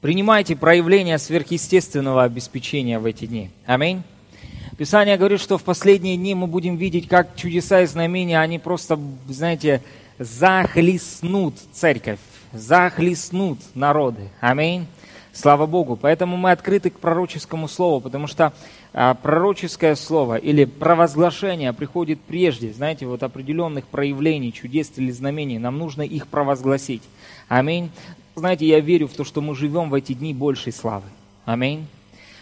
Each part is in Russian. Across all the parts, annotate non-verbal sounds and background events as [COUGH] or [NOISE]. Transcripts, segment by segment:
Принимайте проявление сверхъестественного обеспечения в эти дни. Аминь. Писание говорит, что в последние дни мы будем видеть, как чудеса и знамения, они просто, знаете, захлестнут церковь, захлестнут народы. Аминь. Слава Богу. Поэтому мы открыты к пророческому слову, потому что а, пророческое слово или провозглашение приходит прежде, знаете, вот определенных проявлений, чудес или знамений. Нам нужно их провозгласить. Аминь. Знаете, я верю в то, что мы живем в эти дни большей славы. Аминь.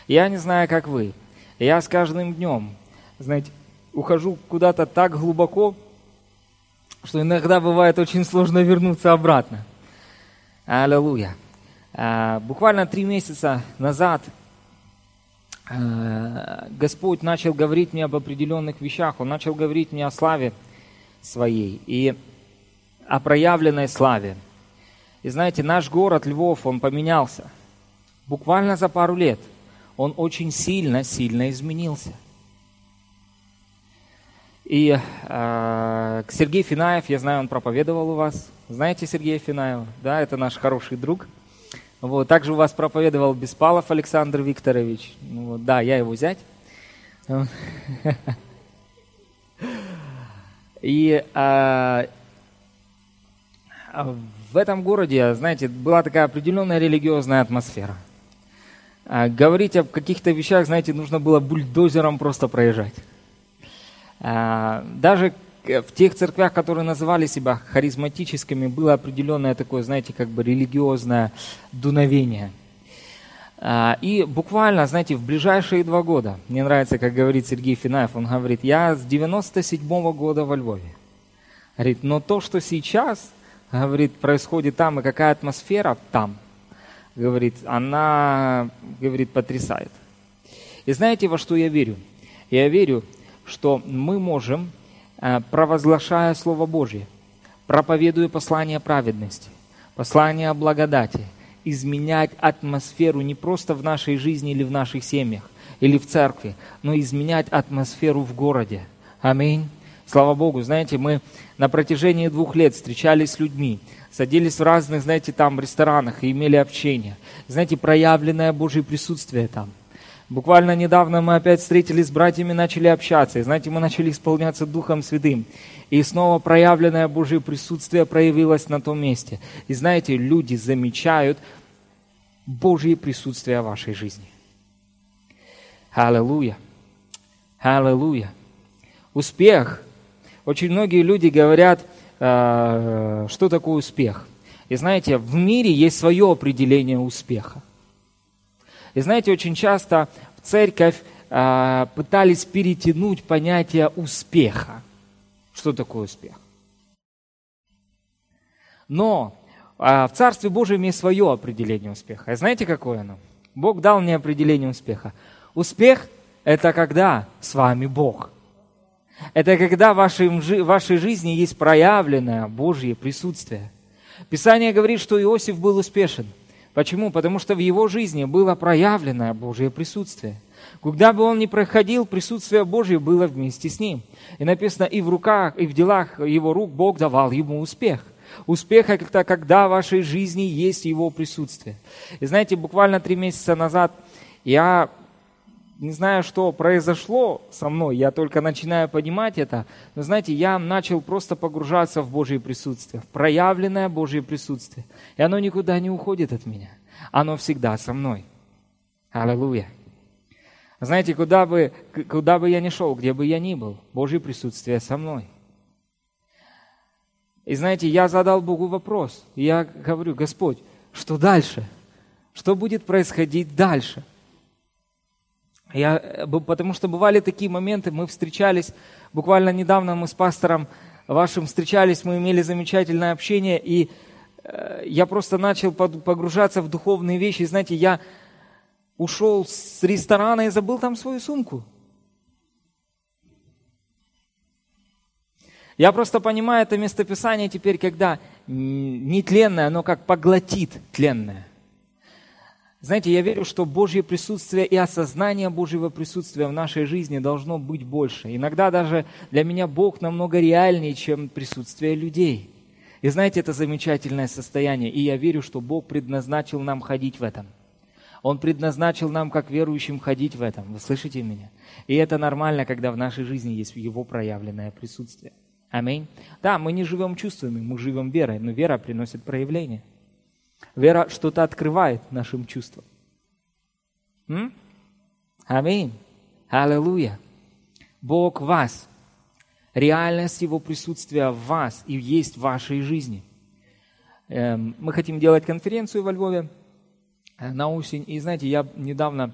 Я не знаю, как вы. Я с каждым днем, знаете, ухожу куда-то так глубоко, что иногда бывает очень сложно вернуться обратно. Аллилуйя. А, буквально три месяца назад а, Господь начал говорить мне об определенных вещах. Он начал говорить мне о славе своей и о проявленной славе. И знаете, наш город Львов, он поменялся. Буквально за пару лет он очень сильно, сильно изменился. И э, Сергей Финаев, я знаю, он проповедовал у вас. Знаете Сергея Финаева? Да, это наш хороший друг. Вот, также у вас проповедовал Беспалов Александр Викторович. Ну, вот, да, я его зять. [LAUGHS] И а, в этом городе, знаете, была такая определенная религиозная атмосфера. А, говорить о каких-то вещах, знаете, нужно было бульдозером просто проезжать. А, даже в тех церквях, которые называли себя харизматическими, было определенное такое, знаете, как бы религиозное дуновение. А, и буквально, знаете, в ближайшие два года, мне нравится, как говорит Сергей Финаев, он говорит, я с 97 -го года во Львове. Говорит, но то, что сейчас говорит, происходит там, и какая атмосфера там, говорит, она, говорит, потрясает. И знаете, во что я верю? Я верю, что мы можем, э, провозглашая Слово Божье, проповедуя послание праведности, послание о благодати, изменять атмосферу не просто в нашей жизни или в наших семьях, или в церкви, но изменять атмосферу в городе. Аминь. Слава Богу, знаете, мы на протяжении двух лет встречались с людьми, садились в разных, знаете, там ресторанах и имели общение. Знаете, проявленное Божье присутствие там. Буквально недавно мы опять встретились с братьями, начали общаться. И знаете, мы начали исполняться Духом Святым. И снова проявленное Божье присутствие проявилось на том месте. И знаете, люди замечают Божье присутствие в вашей жизни. Аллилуйя. Аллилуйя. Успех – очень многие люди говорят, э, что такое успех. И знаете, в мире есть свое определение успеха. И знаете, очень часто в церковь э, пытались перетянуть понятие успеха. Что такое успех? Но э, в Царстве Божьем есть свое определение успеха. И знаете, какое оно? Бог дал мне определение успеха. Успех – это когда с вами Бог – это когда в вашей, в вашей жизни есть проявленное Божье присутствие. Писание говорит, что Иосиф был успешен. Почему? Потому что в его жизни было проявленное Божье присутствие. Куда бы он ни проходил, присутствие Божье было вместе с ним. И написано, и в руках, и в делах его рук Бог давал ему успех. Успех – это когда в вашей жизни есть Его присутствие. И знаете, буквально три месяца назад я не знаю, что произошло со мной, я только начинаю понимать это, но знаете, я начал просто погружаться в Божье присутствие, в проявленное Божье присутствие. И оно никуда не уходит от меня. Оно всегда со мной. Аллилуйя. Знаете, куда бы, куда бы я ни шел, где бы я ни был, Божье присутствие со мной. И знаете, я задал Богу вопрос. Я говорю, Господь, что дальше? Что будет происходить дальше? Я, э, потому что бывали такие моменты, мы встречались, буквально недавно мы с пастором вашим встречались, мы имели замечательное общение, и э, я просто начал погружаться в духовные вещи. И знаете, я ушел с ресторана и забыл там свою сумку. Я просто понимаю это местописание теперь, когда нетленное, оно как поглотит тленное. Знаете, я верю, что Божье присутствие и осознание Божьего присутствия в нашей жизни должно быть больше. Иногда даже для меня Бог намного реальнее, чем присутствие людей. И знаете, это замечательное состояние. И я верю, что Бог предназначил нам ходить в этом. Он предназначил нам, как верующим, ходить в этом. Вы слышите меня? И это нормально, когда в нашей жизни есть Его проявленное присутствие. Аминь. Да, мы не живем чувствами, мы живем верой, но вера приносит проявление. Вера что-то открывает нашим чувствам. М? Аминь. Аллилуйя. Бог вас. Реальность Его присутствия в вас и есть в вашей жизни. Эм, мы хотим делать конференцию во Львове э, на осень. И знаете, я недавно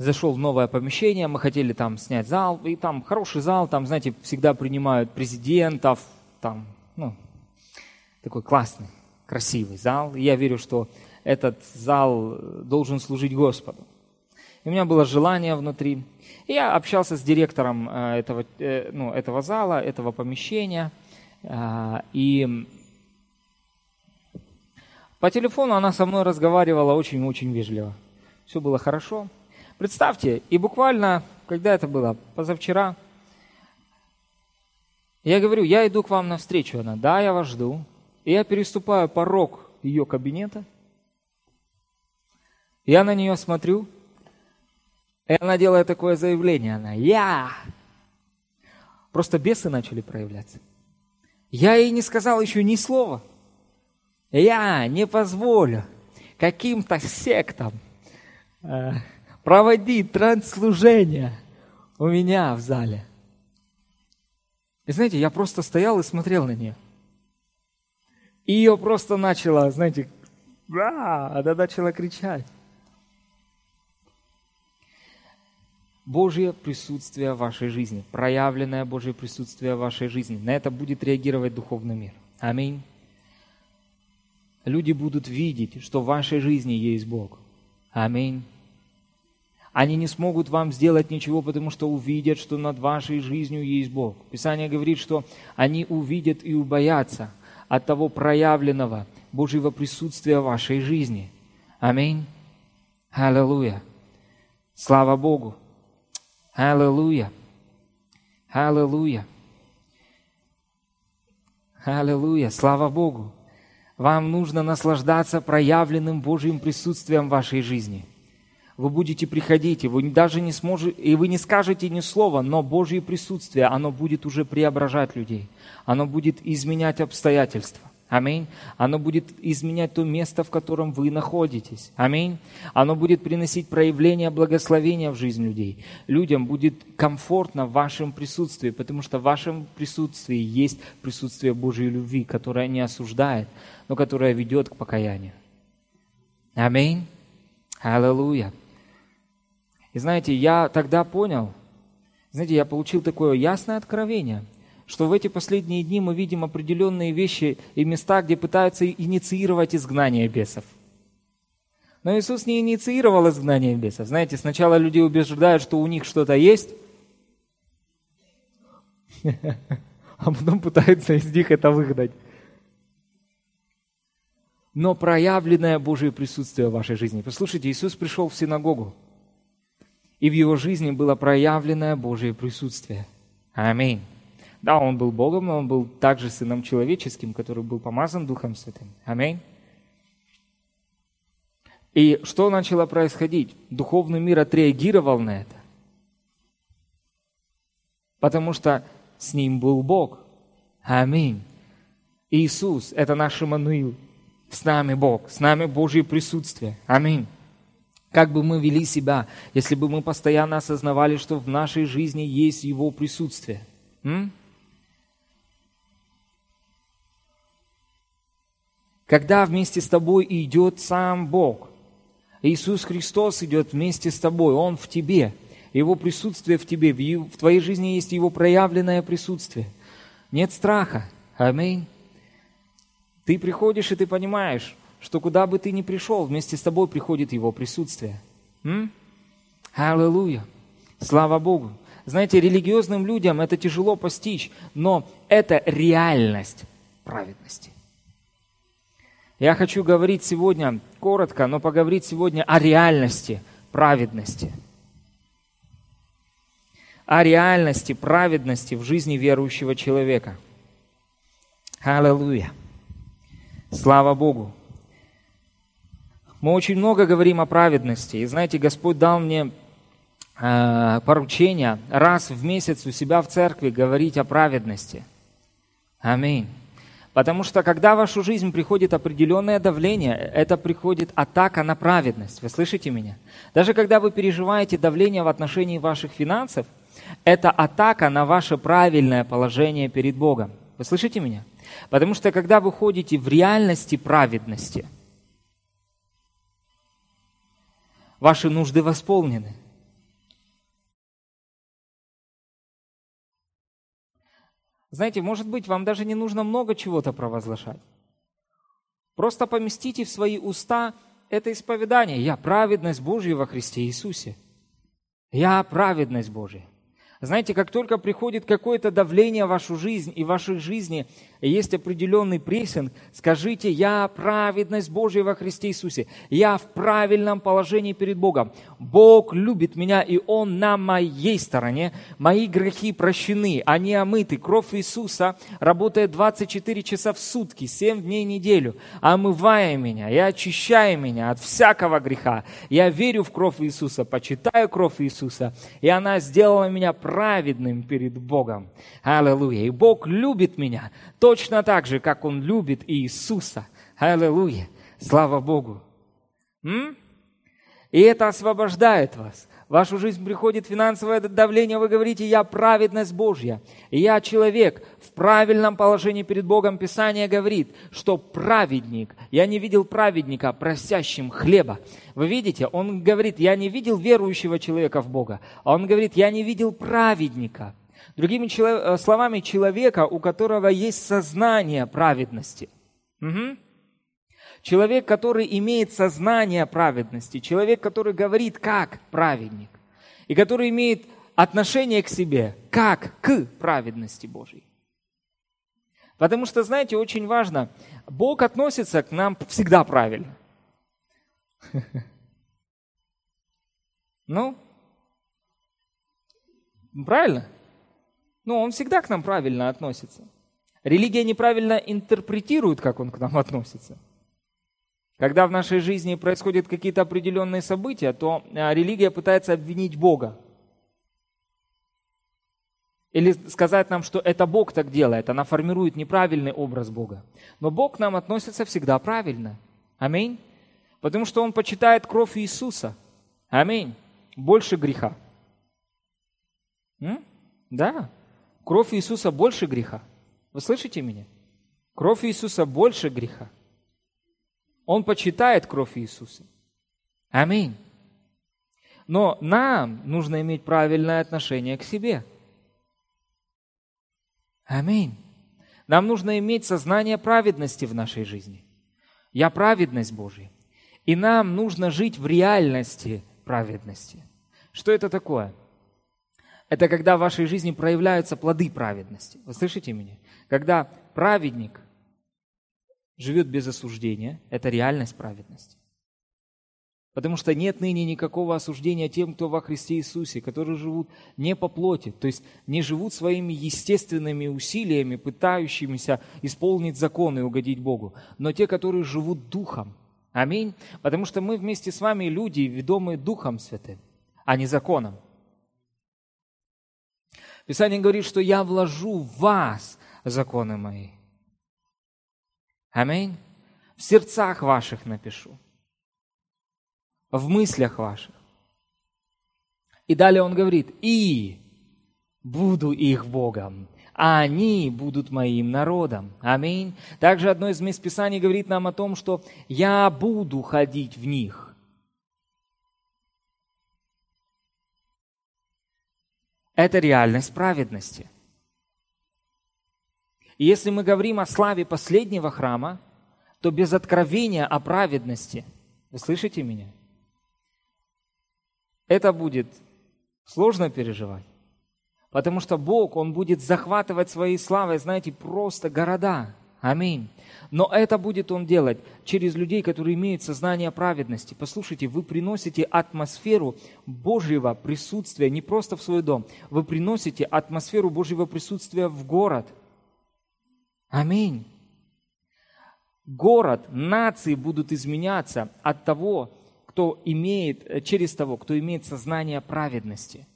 зашел в новое помещение, мы хотели там снять зал, и там хороший зал, там, знаете, всегда принимают президентов, там, ну, такой классный, красивый зал. И я верю, что этот зал должен служить Господу. И у меня было желание внутри. И я общался с директором э, этого, э, ну, этого зала, этого помещения. Э, и по телефону она со мной разговаривала очень-очень вежливо. Все было хорошо. Представьте, и буквально, когда это было, позавчера, я говорю, я иду к вам навстречу. Она, да, я вас жду. И я переступаю порог ее кабинета. Я на нее смотрю, и она делает такое заявление. Она, я. Просто бесы начали проявляться. Я ей не сказал еще ни слова. Я не позволю каким-то сектам э, проводить трансслужение у меня в зале. И знаете, я просто стоял и смотрел на нее. И ее просто начала, знаете, да, она начала кричать. Божье присутствие в вашей жизни, проявленное Божье присутствие в вашей жизни. На это будет реагировать духовный мир. Аминь. Люди будут видеть, что в вашей жизни есть Бог. Аминь. Они не смогут вам сделать ничего, потому что увидят, что над вашей жизнью есть Бог. Писание говорит, что они увидят и убоятся от того проявленного Божьего присутствия в вашей жизни. Аминь. Аллилуйя. Слава Богу. Аллилуйя. Аллилуйя. Аллилуйя. Слава Богу. Вам нужно наслаждаться проявленным Божьим присутствием в вашей жизни. Вы будете приходить, и вы даже не сможете, и вы не скажете ни слова, но Божье присутствие, оно будет уже преображать людей. Оно будет изменять обстоятельства. Аминь. Оно будет изменять то место, в котором вы находитесь. Аминь. Оно будет приносить проявление благословения в жизнь людей. Людям будет комфортно в вашем присутствии, потому что в вашем присутствии есть присутствие Божьей любви, которое не осуждает, но которое ведет к покаянию. Аминь. Аллилуйя. И знаете, я тогда понял, знаете, я получил такое ясное откровение – что в эти последние дни мы видим определенные вещи и места, где пытаются инициировать изгнание бесов. Но Иисус не инициировал изгнание бесов. Знаете, сначала люди убеждают, что у них что-то есть, [LAUGHS] а потом пытаются из них это выгнать. Но проявленное Божие присутствие в вашей жизни. Послушайте, Иисус пришел в синагогу, и в его жизни было проявленное Божие присутствие. Аминь. Да, он был Богом, но он был также Сыном Человеческим, который был помазан Духом Святым. Аминь. И что начало происходить? Духовный мир отреагировал на это. Потому что с ним был Бог. Аминь. Иисус – это наш Иммануил. С нами Бог, с нами Божье присутствие. Аминь. Как бы мы вели себя, если бы мы постоянно осознавали, что в нашей жизни есть Его присутствие? М? когда вместе с тобой идет сам Бог. Иисус Христос идет вместе с тобой, Он в тебе. Его присутствие в тебе, в твоей жизни есть Его проявленное присутствие. Нет страха. Аминь. Ты приходишь, и ты понимаешь, что куда бы ты ни пришел, вместе с тобой приходит Его присутствие. Аллилуйя. Слава Богу. Знаете, религиозным людям это тяжело постичь, но это реальность праведности. Я хочу говорить сегодня коротко, но поговорить сегодня о реальности праведности. О реальности праведности в жизни верующего человека. Аллилуйя. Слава Богу. Мы очень много говорим о праведности. И знаете, Господь дал мне э, поручение раз в месяц у себя в церкви говорить о праведности. Аминь. Потому что когда в вашу жизнь приходит определенное давление, это приходит атака на праведность. Вы слышите меня? Даже когда вы переживаете давление в отношении ваших финансов, это атака на ваше правильное положение перед Богом. Вы слышите меня? Потому что когда вы ходите в реальности праведности, ваши нужды восполнены. Знаете, может быть, вам даже не нужно много чего-то провозглашать. Просто поместите в свои уста это исповедание. Я праведность Божья во Христе Иисусе. Я праведность Божья. Знаете, как только приходит какое-то давление в вашу жизнь и в вашей жизни есть определенный прессинг, скажите, я праведность Божья во Христе Иисусе. Я в правильном положении перед Богом. Бог любит меня, и Он на моей стороне. Мои грехи прощены, они омыты. Кровь Иисуса работает 24 часа в сутки, 7 дней в неделю, омывая меня и очищая меня от всякого греха. Я верю в кровь Иисуса, почитаю кровь Иисуса, и она сделала меня перед Богом. Аллилуйя. И Бог любит меня точно так же, как Он любит Иисуса. Аллилуйя. Слава Богу. М? И это освобождает вас. В вашу жизнь приходит финансовое давление, вы говорите, я праведность Божья, я человек в правильном положении перед Богом. Писание говорит, что праведник, я не видел праведника, просящим хлеба. Вы видите, он говорит, я не видел верующего человека в Бога, а он говорит, я не видел праведника. Другими э, словами, человека, у которого есть сознание праведности. Угу. Человек, который имеет сознание праведности, человек, который говорит как праведник, и который имеет отношение к себе как к праведности Божьей. Потому что, знаете, очень важно, Бог относится к нам всегда правильно. Ну, правильно? Ну, Он всегда к нам правильно относится. Религия неправильно интерпретирует, как Он к нам относится – когда в нашей жизни происходят какие-то определенные события, то а, религия пытается обвинить Бога. Или сказать нам, что это Бог так делает, она формирует неправильный образ Бога. Но Бог к нам относится всегда правильно. Аминь. Потому что Он почитает кровь Иисуса. Аминь. Больше греха. М? Да. Кровь Иисуса больше греха. Вы слышите меня? Кровь Иисуса больше греха. Он почитает кровь Иисуса. Аминь. Но нам нужно иметь правильное отношение к себе. Аминь. Нам нужно иметь сознание праведности в нашей жизни. Я праведность Божья. И нам нужно жить в реальности праведности. Что это такое? Это когда в вашей жизни проявляются плоды праведности. Вы слышите меня? Когда праведник живет без осуждения, это реальность праведности. Потому что нет ныне никакого осуждения тем, кто во Христе Иисусе, которые живут не по плоти, то есть не живут своими естественными усилиями, пытающимися исполнить закон и угодить Богу, но те, которые живут Духом. Аминь. Потому что мы вместе с вами люди, ведомые Духом Святым, а не законом. Писание говорит, что я вложу в вас законы мои. Аминь. В сердцах ваших напишу. В мыслях ваших. И далее он говорит, и буду их Богом, а они будут моим народом. Аминь. Также одно из мест Писаний говорит нам о том, что я буду ходить в них. Это реальность праведности – и если мы говорим о славе последнего храма, то без откровения о праведности, вы слышите меня? Это будет сложно переживать. Потому что Бог, Он будет захватывать своей славой, знаете, просто города. Аминь. Но это будет Он делать через людей, которые имеют сознание праведности. Послушайте, вы приносите атмосферу Божьего присутствия не просто в свой дом, вы приносите атмосферу Божьего присутствия в город – Аминь. город, нации будут изменяться от того, кто имеет, э, через того, кто имеет сознание праведности,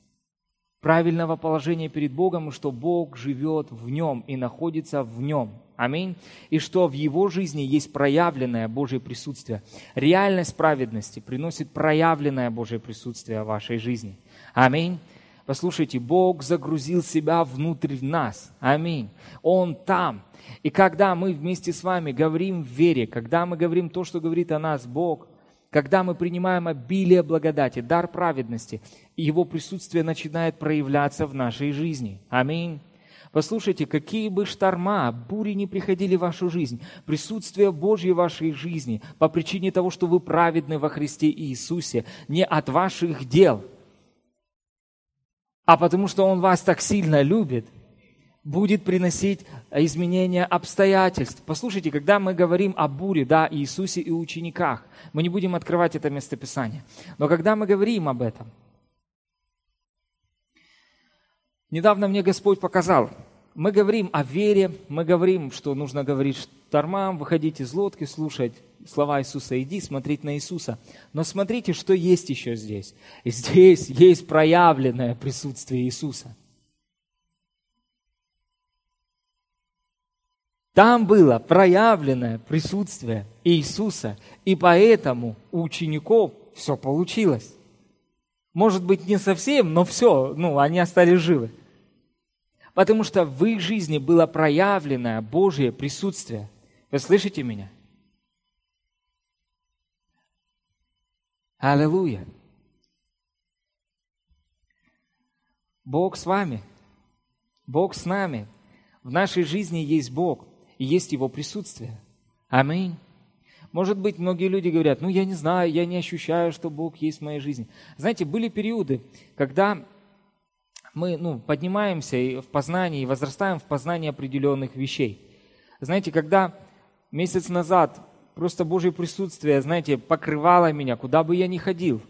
правильного положения перед Богом, что Бог живет в нем и находится в нем. Аминь. И что в его жизни есть проявленное Божье присутствие. Реальность праведности приносит проявленное Божье присутствие в вашей жизни. Аминь. Послушайте, Бог загрузил себя внутрь нас. Аминь. Он там. И когда мы вместе с вами говорим в вере, когда мы говорим то, что говорит о нас Бог, когда мы принимаем обилие благодати, дар праведности, Его присутствие начинает проявляться в нашей жизни. Аминь. Послушайте, какие бы шторма, бури не приходили в вашу жизнь, присутствие Божье в вашей жизни по причине того, что вы праведны во Христе Иисусе, не от ваших дел, а потому что Он вас так сильно любит, будет приносить изменения обстоятельств. Послушайте, когда мы говорим о буре, да, Иисусе и учениках, мы не будем открывать это местописание. Но когда мы говорим об этом, Недавно мне Господь показал, мы говорим о вере, мы говорим, что нужно говорить штормам, выходить из лодки, слушать слова Иисуса, иди смотреть на Иисуса. Но смотрите, что есть еще здесь. Здесь есть проявленное присутствие Иисуса. Там было проявленное присутствие Иисуса, и поэтому у учеников все получилось. Может быть, не совсем, но все, ну, они остались живы. Потому что в их жизни было проявлено Божье присутствие. Вы слышите меня? Аллилуйя. Бог с вами. Бог с нами. В нашей жизни есть Бог, и есть Его присутствие. Аминь. Может быть, многие люди говорят, ну я не знаю, я не ощущаю, что Бог есть в моей жизни. Знаете, были периоды, когда мы ну, поднимаемся в познании и возрастаем в познании определенных вещей. Знаете, когда месяц назад просто Божье присутствие, знаете, покрывало меня, куда бы я ни ходил.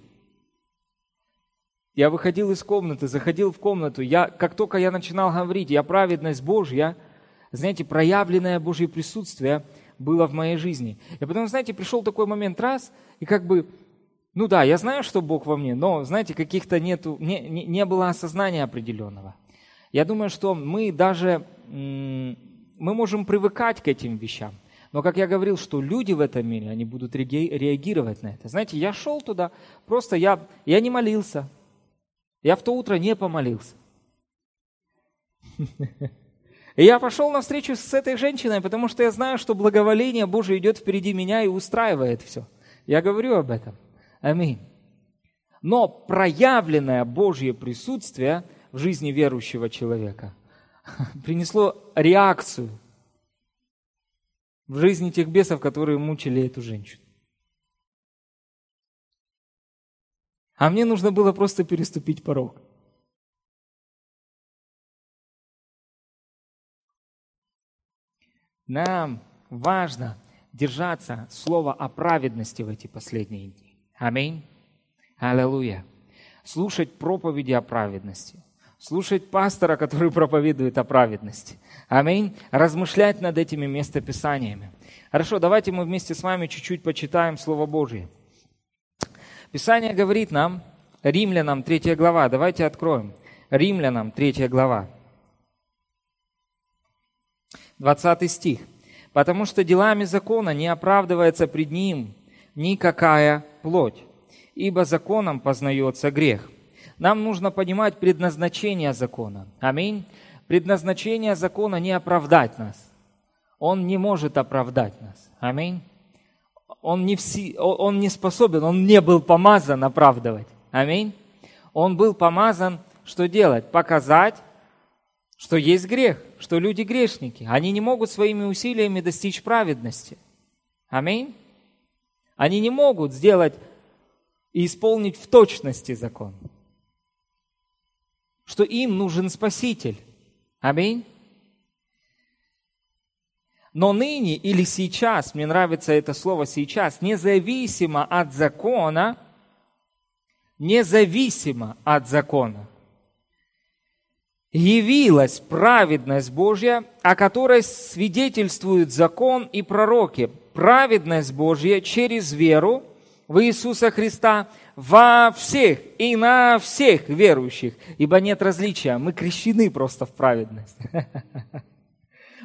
Я выходил из комнаты, заходил в комнату. Я, как только я начинал говорить, я праведность Божья, знаете, проявленное Божье присутствие было в моей жизни. И потом, знаете, пришел такой момент раз, и как бы ну да, я знаю, что Бог во мне, но, знаете, каких-то нету, не, не, не было осознания определенного. Я думаю, что мы даже, мы можем привыкать к этим вещам. Но, как я говорил, что люди в этом мире, они будут реагировать на это. Знаете, я шел туда, просто я, я не молился. Я в то утро не помолился. [LAUGHS] И я пошел на встречу с этой женщиной, потому что я знаю, что благоволение Божие идет впереди меня и устраивает все. Я говорю об этом. Аминь. Но проявленное Божье присутствие в жизни верующего человека [LAUGHS] принесло реакцию в жизни тех бесов, которые мучили эту женщину. А мне нужно было просто переступить порог. Нам важно держаться слова о праведности в эти последние дни. Аминь. Аллилуйя. Слушать проповеди о праведности. Слушать пастора, который [LAUGHS] проповедует о праведности. Аминь. Размышлять над этими местописаниями. Хорошо, давайте мы вместе с вами чуть-чуть почитаем Слово Божие. Писание говорит нам, Римлянам 3 глава, давайте откроем. Римлянам 3 глава. 20 стих. «Потому что делами закона не оправдывается пред ним никакая плоть, ибо законом познается грех. Нам нужно понимать предназначение закона. Аминь. Предназначение закона не оправдать нас. Он не может оправдать нас. Аминь. Он не, вси, он не способен, он не был помазан оправдывать. Аминь. Он был помазан, что делать? Показать, что есть грех, что люди грешники. Они не могут своими усилиями достичь праведности. Аминь. Они не могут сделать и исполнить в точности закон. Что им нужен Спаситель. Аминь. Но ныне или сейчас, мне нравится это слово сейчас, независимо от закона, независимо от закона, явилась праведность Божья, о которой свидетельствуют закон и пророки – праведность Божья через веру в Иисуса Христа во всех и на всех верующих, ибо нет различия, мы крещены просто в праведность. [LAUGHS]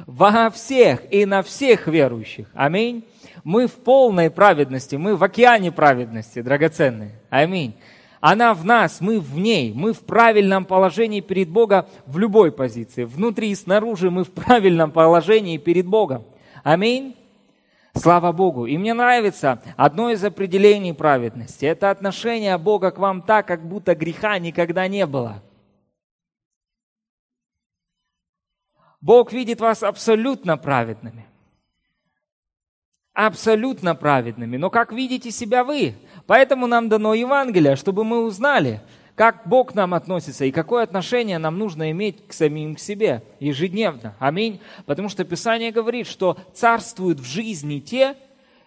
Во всех и на всех верующих. Аминь. Мы в полной праведности, мы в океане праведности, драгоценные. Аминь. Она в нас, мы в ней, мы в правильном положении перед Богом в любой позиции. Внутри и снаружи мы в правильном положении перед Богом. Аминь. Слава Богу. И мне нравится одно из определений праведности. Это отношение Бога к вам так, как будто греха никогда не было. Бог видит вас абсолютно праведными. Абсолютно праведными. Но как видите себя вы? Поэтому нам дано Евангелие, чтобы мы узнали, как Бог к нам относится и какое отношение нам нужно иметь к самим к себе ежедневно. Аминь. Потому что Писание говорит, что царствуют в жизни те,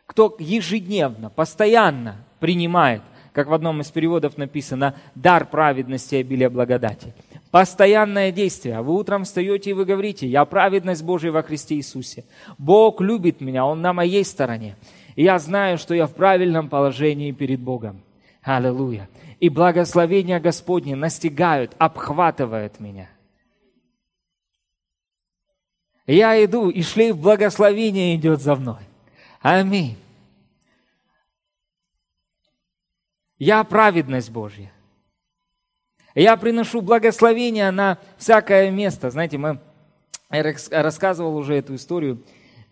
кто ежедневно, постоянно принимает, как в одном из переводов написано, дар праведности и обилия благодати. Постоянное действие. Вы утром встаете и вы говорите, я праведность Божия во Христе Иисусе. Бог любит меня, Он на моей стороне. И я знаю, что я в правильном положении перед Богом. Аллилуйя. И благословения Господни настигают, обхватывают меня. Я иду, и шлейф благословения идет за мной. Аминь. Я праведность Божья. Я приношу благословения на всякое место. Знаете, мы я рассказывал уже эту историю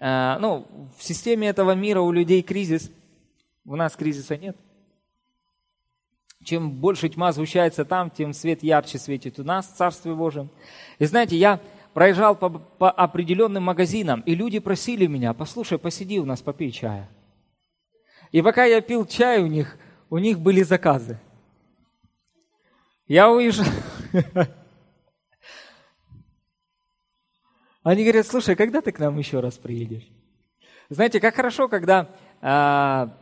Э, ну, в системе этого мира у людей кризис, у нас кризиса нет. Чем больше тьма звучается там, тем свет ярче светит у нас, в Царстве Божьем. И знаете, я проезжал по, по определенным магазинам, и люди просили меня, послушай, посиди у нас, попей чая. И пока я пил чай у них, у них были заказы. Я уезжал, Они говорят, слушай, когда ты к нам еще раз приедешь? Знаете, как хорошо, когда а,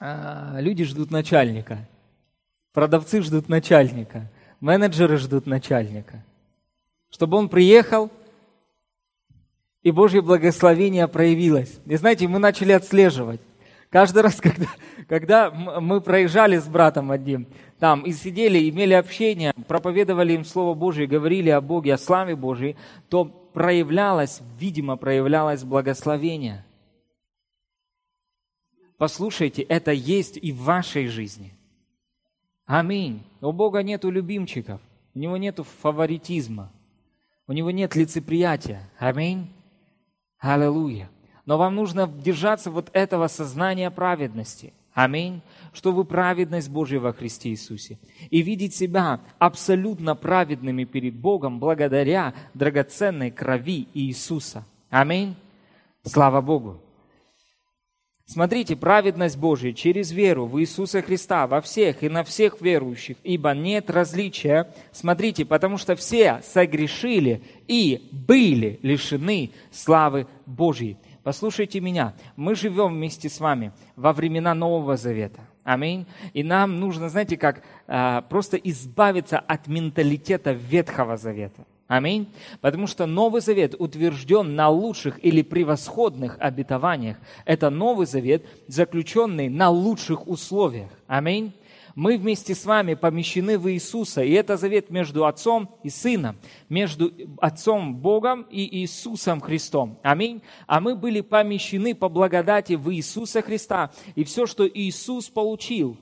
а, люди ждут начальника, продавцы ждут начальника, менеджеры ждут начальника, чтобы он приехал, и Божье благословение проявилось. И знаете, мы начали отслеживать. Каждый раз, [LAUGHS] когда, когда мы проезжали с братом одним, там и сидели, имели общение, проповедовали им Слово Божие, говорили о Боге, о славе Божьей, то проявлялось, видимо, проявлялось благословение. Послушайте, это есть и в вашей жизни. Аминь. У Бога нету любимчиков, у Него нету фаворитизма, у Него нет лицеприятия. Аминь. Аллилуйя. Но вам нужно держаться вот этого сознания праведности. Аминь. Что вы праведность Божья во Христе Иисусе. И видеть себя абсолютно праведными перед Богом благодаря драгоценной крови Иисуса. Аминь. Слава Богу. Смотрите, праведность Божия через веру в Иисуса Христа во всех и на всех верующих, ибо нет различия. Смотрите, потому что все согрешили и были лишены славы Божьей. Послушайте меня, мы живем вместе с вами во времена Нового Завета. Аминь. И нам нужно, знаете, как а, просто избавиться от менталитета Ветхого Завета. Аминь. Потому что Новый Завет утвержден на лучших или превосходных обетованиях. Это Новый Завет, заключенный на лучших условиях. Аминь. Мы вместе с вами помещены в Иисуса, и это завет между Отцом и Сыном, между Отцом Богом и Иисусом Христом. Аминь. А мы были помещены по благодати в Иисуса Христа, и все, что Иисус получил,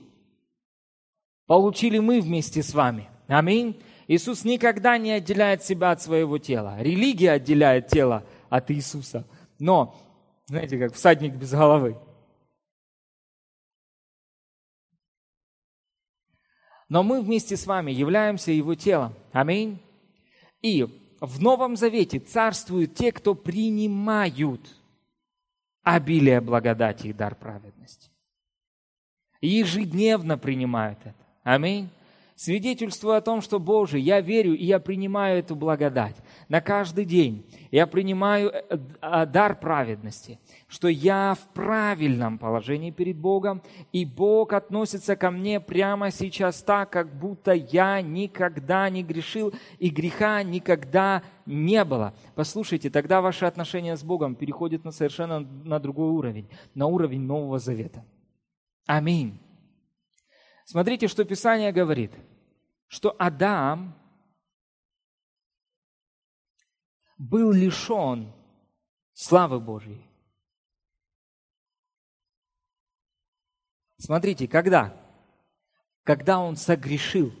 получили мы вместе с вами. Аминь. Иисус никогда не отделяет себя от своего тела. Религия отделяет тело от Иисуса. Но, знаете, как всадник без головы – Но мы вместе с вами являемся Его телом. Аминь. И в Новом Завете царствуют те, кто принимают обилие благодати и дар праведности. ежедневно принимают это. Аминь. свидетельствую о том, что, Боже, я верю и я принимаю эту благодать на каждый день. Я принимаю э, э, дар праведности, что я в правильном положении перед Богом, и Бог относится ко мне прямо сейчас так, как будто я никогда не грешил, и греха никогда не было. Послушайте, тогда ваши отношения с Богом переходят на совершенно на другой уровень, на уровень Нового Завета. Аминь. Смотрите, что Писание говорит, что Адам был лишен славы Божьей. Смотрите, когда? Когда он согрешил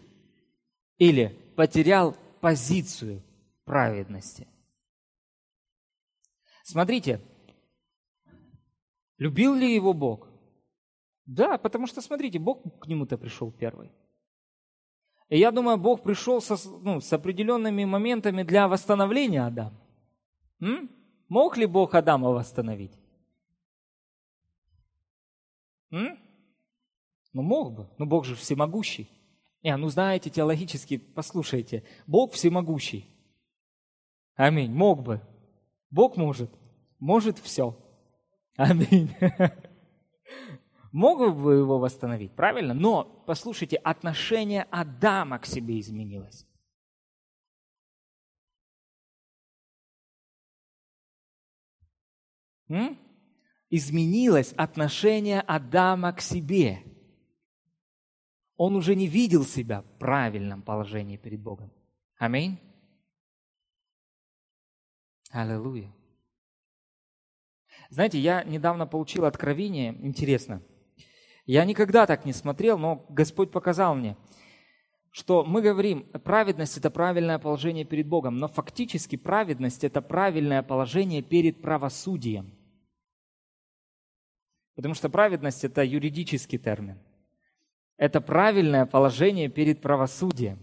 или потерял позицию праведности. Смотрите, любил ли его Бог? Да, потому что, смотрите, Бог к нему-то пришел первый. И я думаю, Бог пришел со, ну, с определенными моментами для восстановления Адама. М? Мог ли Бог Адама восстановить? М? Ну, мог бы. Но Бог же всемогущий. Не, ну знаете, теологически, послушайте, Бог всемогущий. Аминь. Мог бы. Бог может. Может все. Аминь. Мог бы его восстановить, правильно? Но, послушайте, отношение Адама к себе изменилось. М? Изменилось отношение Адама к себе. Он уже не видел себя в правильном положении перед Богом. Аминь. Аллилуйя. Знаете, я недавно получил откровение, интересно – я никогда так не смотрел, но Господь показал мне, что мы говорим, праведность – это правильное положение перед Богом, но фактически праведность – это правильное положение перед правосудием. Потому что праведность – это юридический термин. Это правильное положение перед правосудием.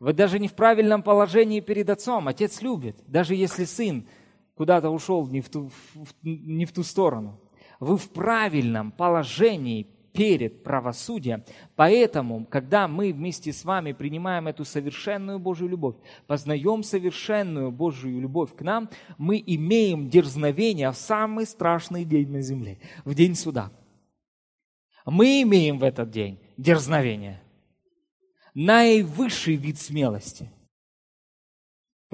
Вы даже не в правильном положении перед отцом. Отец любит, даже если сын куда-то ушел не в ту, в, не в ту сторону. Вы в правильном положении перед правосудием. Поэтому, когда мы вместе с вами принимаем эту совершенную Божью любовь, познаем совершенную Божью любовь к нам, мы имеем дерзновение в самый страшный день на земле, в день суда. Мы имеем в этот день дерзновение. Наивысший вид смелости –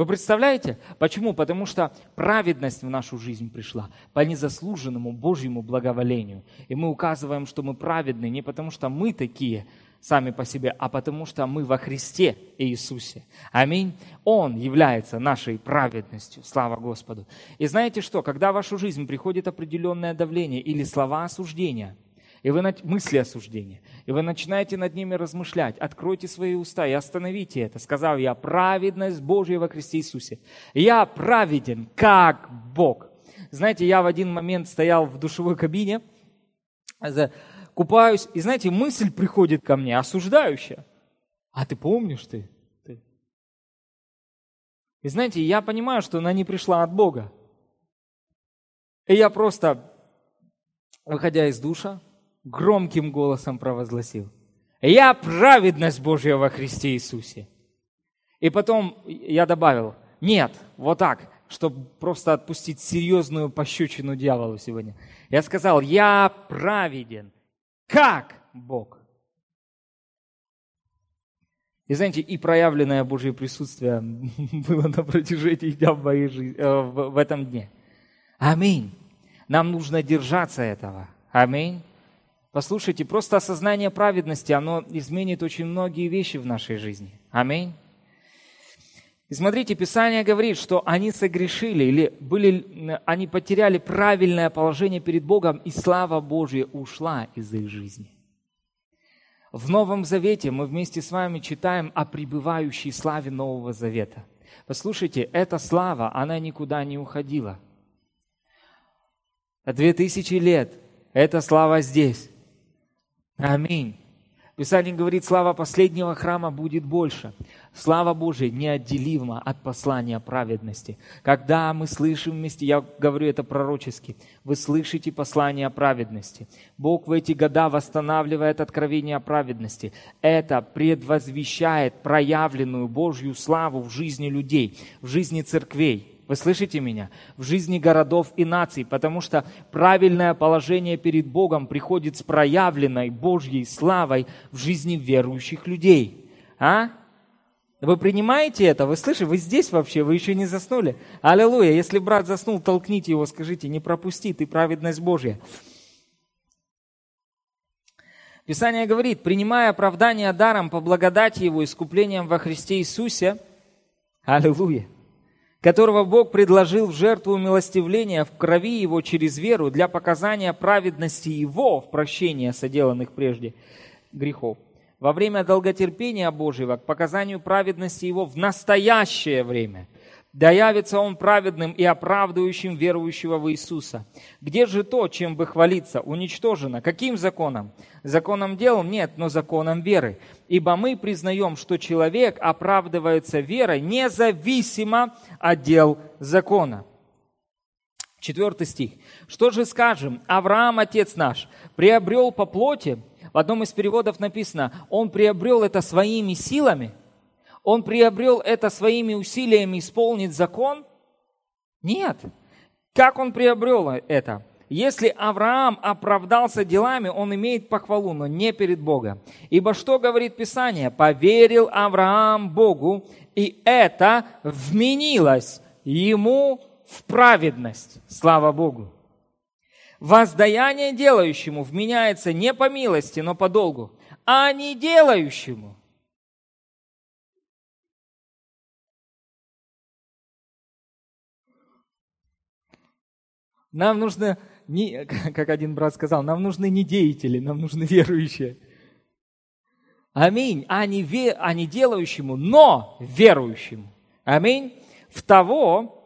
вы представляете? Почему? Потому что праведность в нашу жизнь пришла по незаслуженному Божьему благоволению. И мы указываем, что мы праведны не потому, что мы такие сами по себе, а потому что мы во Христе Иисусе. Аминь. Он является нашей праведностью. Слава Господу. И знаете что? Когда в вашу жизнь приходит определенное давление или слова осуждения – и вы мысли осуждения, и вы начинаете над ними размышлять, откройте свои уста и остановите это, сказав, я праведность Божья во Христе Иисусе. Я праведен, как Бог. Знаете, я в один момент стоял в душевой кабине, купаюсь, и знаете, мысль приходит ко мне, осуждающая. А ты помнишь ты? И знаете, я понимаю, что она не пришла от Бога. И я просто, выходя из душа, громким голосом провозгласил, «Я праведность Божья во Христе Иисусе». И потом я добавил, нет, вот так, чтобы просто отпустить серьезную пощечину дьяволу сегодня. Я сказал, я праведен, как Бог. И знаете, и проявленное Божье присутствие [LAUGHS] было на протяжении дня в, моей жизни, э, в этом дне. Аминь. Нам нужно держаться этого. Аминь. Послушайте, просто осознание праведности, оно изменит очень многие вещи в нашей жизни. Аминь. И смотрите, Писание говорит, что они согрешили или были, они потеряли правильное положение перед Богом, и слава Божья ушла из их жизни. В Новом Завете мы вместе с вами читаем о пребывающей славе Нового Завета. Послушайте, эта слава, она никуда не уходила. Две тысячи лет эта слава здесь. Аминь. Писание говорит, слава последнего храма будет больше. Слава Божия неотделима от послания праведности. Когда мы слышим вместе, я говорю это пророчески, вы слышите послание праведности. Бог в эти года восстанавливает откровение праведности. Это предвозвещает проявленную Божью славу в жизни людей, в жизни церквей. Вы слышите меня? В жизни городов и наций, потому что правильное положение перед Богом приходит с проявленной Божьей славой в жизни верующих людей. А? Вы принимаете это? Вы слышите? Вы здесь вообще? Вы еще не заснули? Аллилуйя! Если брат заснул, толкните его, скажите, не пропусти, ты праведность Божья. Писание говорит, принимая оправдание даром по благодати Его искуплением во Христе Иисусе, Аллилуйя, которого Бог предложил в жертву милостивления в крови Его через веру для показания праведности Его в прощении соделанных прежде грехов. Во время долготерпения Божьего к показанию праведности Его в настоящее время – да явится он праведным и оправдывающим верующего в Иисуса. Где же то, чем бы хвалиться, уничтожено? Каким законом? Законом дел нет, но законом веры. Ибо мы признаем, что человек оправдывается верой независимо от дел закона. Четвертый стих. Что же скажем? Авраам, отец наш, приобрел по плоти, в одном из переводов написано, он приобрел это своими силами – он приобрел это своими усилиями исполнить закон? Нет. Как он приобрел это? Если Авраам оправдался делами, он имеет похвалу, но не перед Богом. Ибо что говорит Писание? Поверил Авраам Богу, и это вменилось ему в праведность. Слава Богу. Воздаяние делающему вменяется не по милости, но по долгу, а не делающему. Нам нужно, не, [LAUGHS] как один брат сказал, нам нужны не деятели, нам нужны верующие. Аминь. А не, ве, а не делающему, но верующему. Аминь. В того,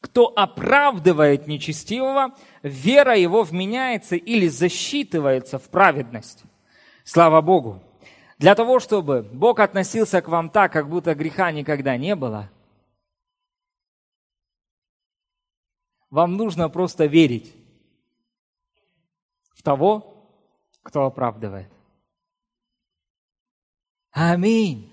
кто оправдывает нечестивого, вера его вменяется или засчитывается в праведность. Слава Богу. Для того, чтобы Бог относился к вам так, как будто греха никогда не было – Вам нужно просто верить в того, кто оправдывает. Аминь.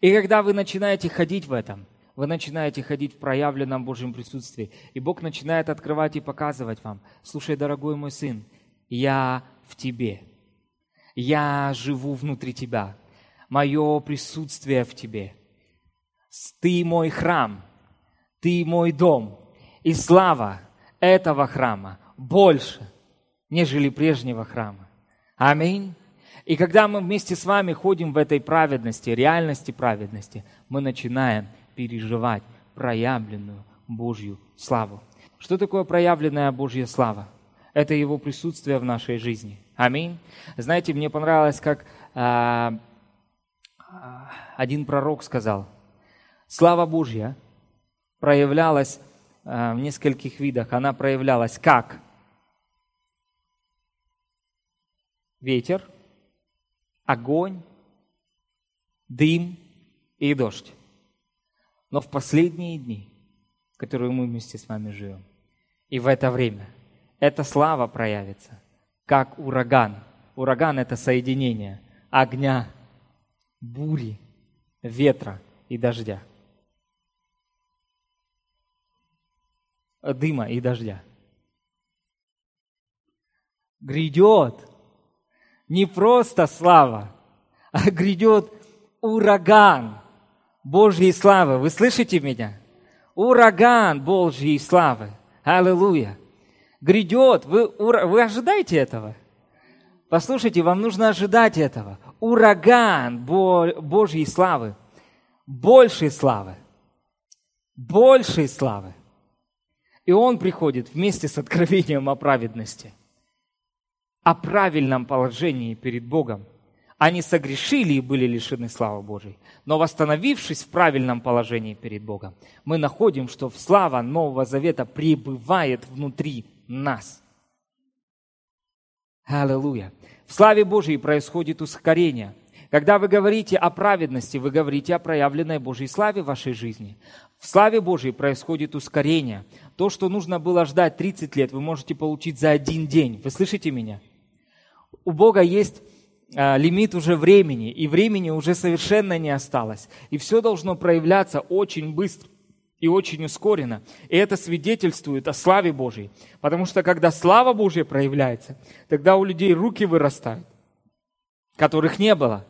И когда вы начинаете ходить в этом, вы начинаете ходить в проявленном Божьем присутствии, и Бог начинает открывать и показывать вам, слушай, дорогой мой сын, я в тебе, я живу внутри тебя, мое присутствие в тебе, ты мой храм, ты мой дом, и слава этого храма больше, нежели прежнего храма. Аминь. И когда мы вместе с вами ходим в этой праведности, реальности праведности, мы начинаем переживать проявленную Божью славу. Что такое проявленная Божья слава? Это Его присутствие в нашей жизни. Аминь. Знаете, мне понравилось, как э, один пророк сказал, слава Божья проявлялась в нескольких видах. Она проявлялась как ветер, огонь, дым и дождь. Но в последние дни, которые мы вместе с вами живем, и в это время, эта слава проявится, как ураган. Ураган – это соединение огня, бури, ветра и дождя. Дыма и дождя. Грядет не просто слава, а грядет ураган Божьей славы. Вы слышите меня? Ураган Божьей славы. Аллилуйя. Грядет. Вы, вы ожидаете этого? Послушайте, вам нужно ожидать этого. Ураган Божьей славы. Большей славы. Большей славы. И он приходит вместе с откровением о праведности, о правильном положении перед Богом. Они согрешили и были лишены славы Божией. Но восстановившись в правильном положении перед Богом, мы находим, что слава Нового Завета пребывает внутри нас. Аллилуйя. В славе Божьей происходит ускорение. Когда вы говорите о праведности, вы говорите о проявленной Божьей славе в вашей жизни. В славе Божьей происходит ускорение. То, что нужно было ждать 30 лет, вы можете получить за один день. Вы слышите меня? У Бога есть а, лимит уже времени, и времени уже совершенно не осталось. И все должно проявляться очень быстро и очень ускоренно. И это свидетельствует о славе Божьей. Потому что когда слава Божья проявляется, тогда у людей руки вырастают, которых не было.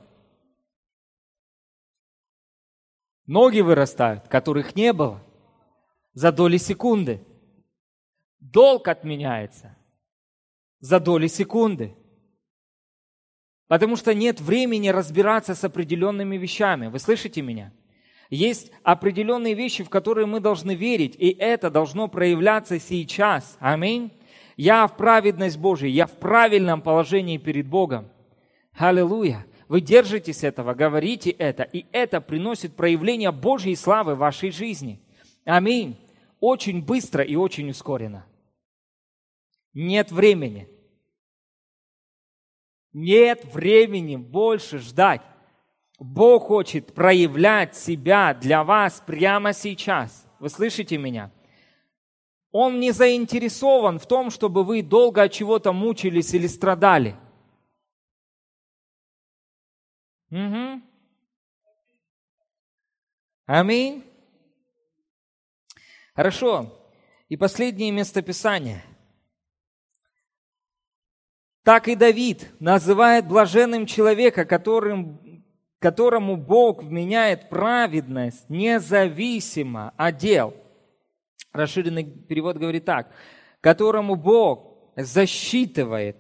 Ноги вырастают, которых не было. За доли секунды. Долг отменяется за доли секунды. Потому что нет времени разбираться с определенными вещами. Вы слышите меня? Есть определенные вещи, в которые мы должны верить, и это должно проявляться сейчас. Аминь. Я в праведность Божию, я в правильном положении перед Богом. Аллилуйя. Вы держитесь этого, говорите это, и это приносит проявление Божьей славы в вашей жизни. Аминь. Очень быстро и очень ускоренно. Нет времени. Нет времени больше ждать. Бог хочет проявлять себя для вас прямо сейчас. Вы слышите меня? Он не заинтересован в том, чтобы вы долго от чего-то мучились или страдали. Угу. Аминь. Хорошо. И последнее местописание – так и Давид называет блаженным человека, которым, которому Бог вменяет праведность независимо от дел. Расширенный перевод говорит так. Которому Бог засчитывает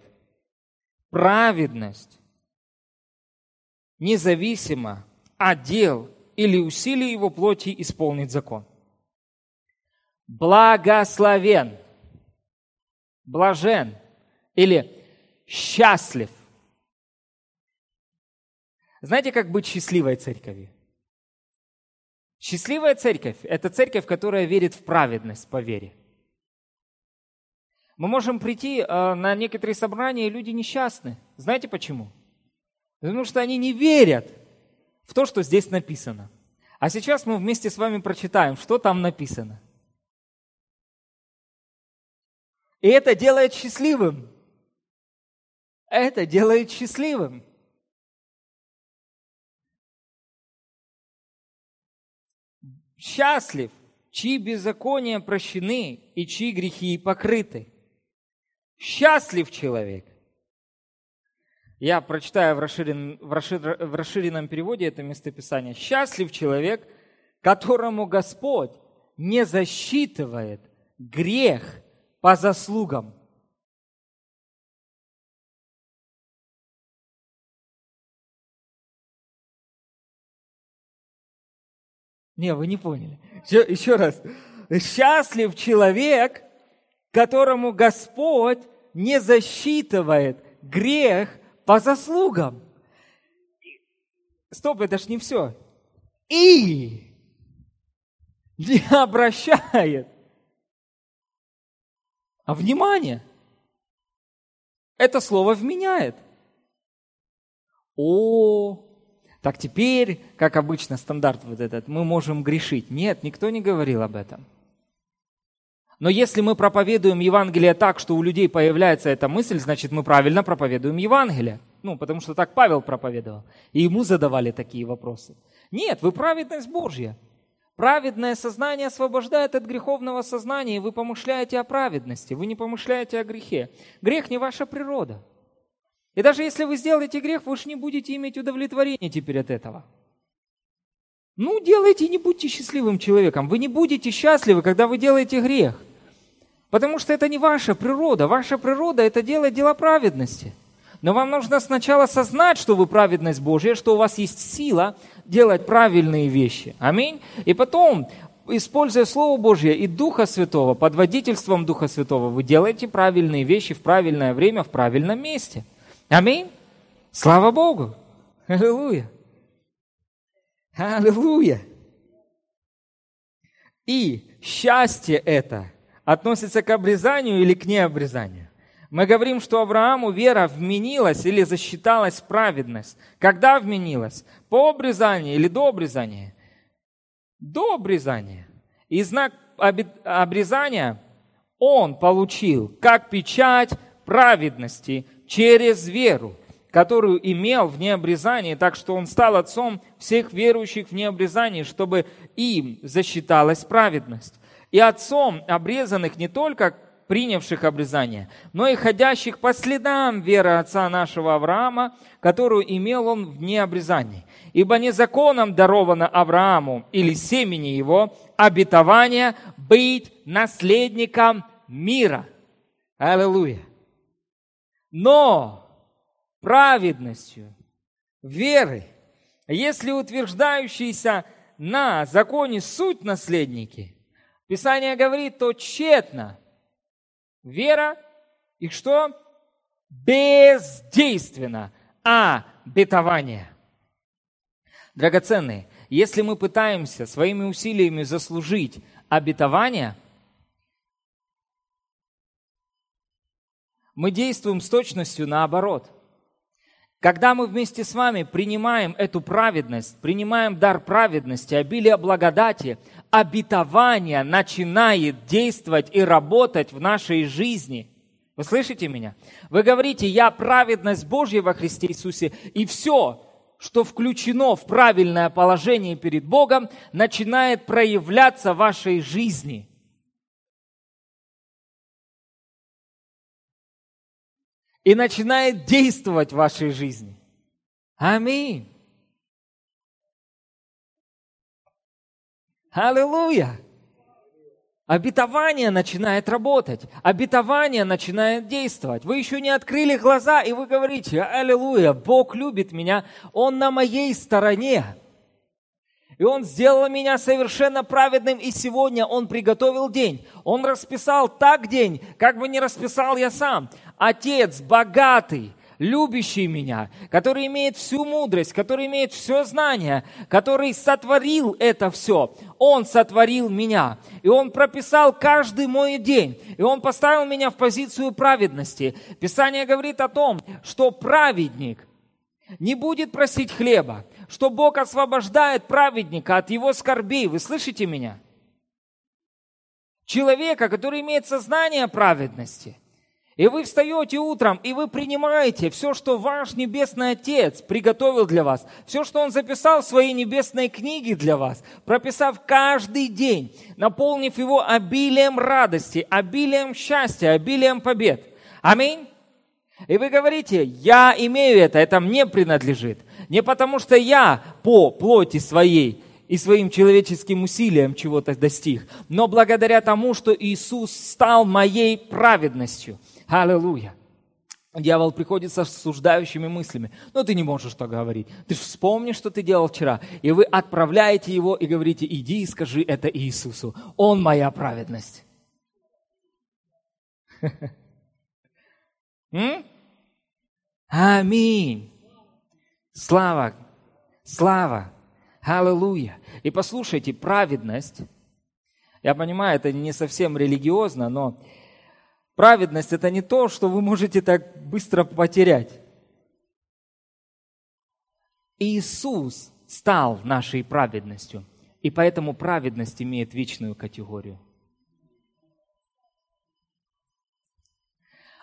праведность независимо от дел или усилий его плоти исполнить закон. Благословен, блажен или счастлив. Знаете, как быть счастливой церковью? Счастливая церковь – это церковь, которая верит в праведность по вере. Мы можем прийти э, на некоторые собрания, и люди несчастны. Знаете почему? Потому что они не верят в то, что здесь написано. А сейчас мы вместе с вами прочитаем, что там написано. И это делает счастливым это делает счастливым. Счастлив, чьи беззакония прощены и чьи грехи покрыты. Счастлив человек. Я прочитаю в, расширен, в, расшир, в расширенном переводе это местописание. Счастлив человек, которому Господь не засчитывает грех по заслугам. Не, вы не поняли. Еще, еще раз. Счастлив человек, которому Господь не засчитывает грех по заслугам. Стоп, это ж не все. И не обращает. А внимание, это слово вменяет. О, так теперь, как обычно, стандарт вот этот, мы можем грешить. Нет, никто не говорил об этом. Но если мы проповедуем Евангелие так, что у людей появляется эта мысль, значит, мы правильно проповедуем Евангелие. Ну, потому что так Павел проповедовал. И ему задавали такие вопросы. Нет, вы праведность Божья. Праведное сознание освобождает от греховного сознания, и вы помышляете о праведности, вы не помышляете о грехе. Грех не ваша природа. И даже если вы сделаете грех, вы уж не будете иметь удовлетворения теперь от этого. Ну, делайте, не будьте счастливым человеком. Вы не будете счастливы, когда вы делаете грех. Потому что это не ваша природа. Ваша природа – это делать дела праведности. Но вам нужно сначала осознать, что вы праведность Божья, что у вас есть сила делать правильные вещи. Аминь. И потом, используя Слово Божье и Духа Святого, под водительством Духа Святого, вы делаете правильные вещи в правильное время, в правильном месте – Аминь. Слава Богу. Аллилуйя. Аллилуйя. И счастье это относится к обрезанию или к необрезанию? Мы говорим, что Аврааму вера вменилась или засчиталась праведность. Когда вменилась? По обрезанию или до обрезания? До обрезания. И знак обрезания он получил как печать праведности через веру, которую имел в необрезании, так что он стал отцом всех верующих в необрезании, чтобы им засчиталась праведность. И отцом обрезанных не только принявших обрезание, но и ходящих по следам веры отца нашего Авраама, которую имел он в необрезании. Ибо не законом даровано Аврааму или семени его обетование быть наследником мира. Аллилуйя. Но праведностью веры, если утверждающиеся на законе суть наследники, Писание говорит, то тщетно Вера и что? Бездейственно. А бетование. Драгоценные, если мы пытаемся своими усилиями заслужить обетование, мы действуем с точностью наоборот. Когда мы вместе с вами принимаем эту праведность, принимаем дар праведности, обилие благодати, обетование начинает действовать и работать в нашей жизни. Вы слышите меня? Вы говорите, я праведность Божья во Христе Иисусе, и все, что включено в правильное положение перед Богом, начинает проявляться в вашей жизни. И начинает действовать в вашей жизни. Аминь. Аллилуйя! Обетование начинает работать, обетование начинает действовать. Вы еще не открыли глаза, и вы говорите, аллилуйя, Бог любит меня, Он на моей стороне. И Он сделал меня совершенно праведным, и сегодня Он приготовил день. Он расписал так день, как бы не расписал я сам. Отец богатый, любящий меня, который имеет всю мудрость, который имеет все знание, который сотворил это все. Он сотворил меня. И Он прописал каждый мой день. И Он поставил меня в позицию праведности. Писание говорит о том, что праведник не будет просить хлеба, что Бог освобождает праведника от его скорбей. Вы слышите меня? Человека, который имеет сознание праведности – и вы встаете утром, и вы принимаете все, что ваш Небесный Отец приготовил для вас, все, что Он записал в своей небесной книге для вас, прописав каждый день, наполнив его обилием радости, обилием счастья, обилием побед. Аминь. И вы говорите, я имею это, это мне принадлежит. Не потому что я по плоти своей и своим человеческим усилиям чего-то достиг, но благодаря тому, что Иисус стал моей праведностью – Аллилуйя. Дьявол приходит с осуждающими мыслями. Но ты не можешь так говорить. Ты же вспомни, что ты делал вчера. И вы отправляете его и говорите, иди и скажи это Иисусу. Он моя праведность. [LAUGHS] Аминь. Слава, слава, аллилуйя. И послушайте, праведность, я понимаю, это не совсем религиозно, но Праведность – это не то, что вы можете так быстро потерять. Иисус стал нашей праведностью, и поэтому праведность имеет вечную категорию.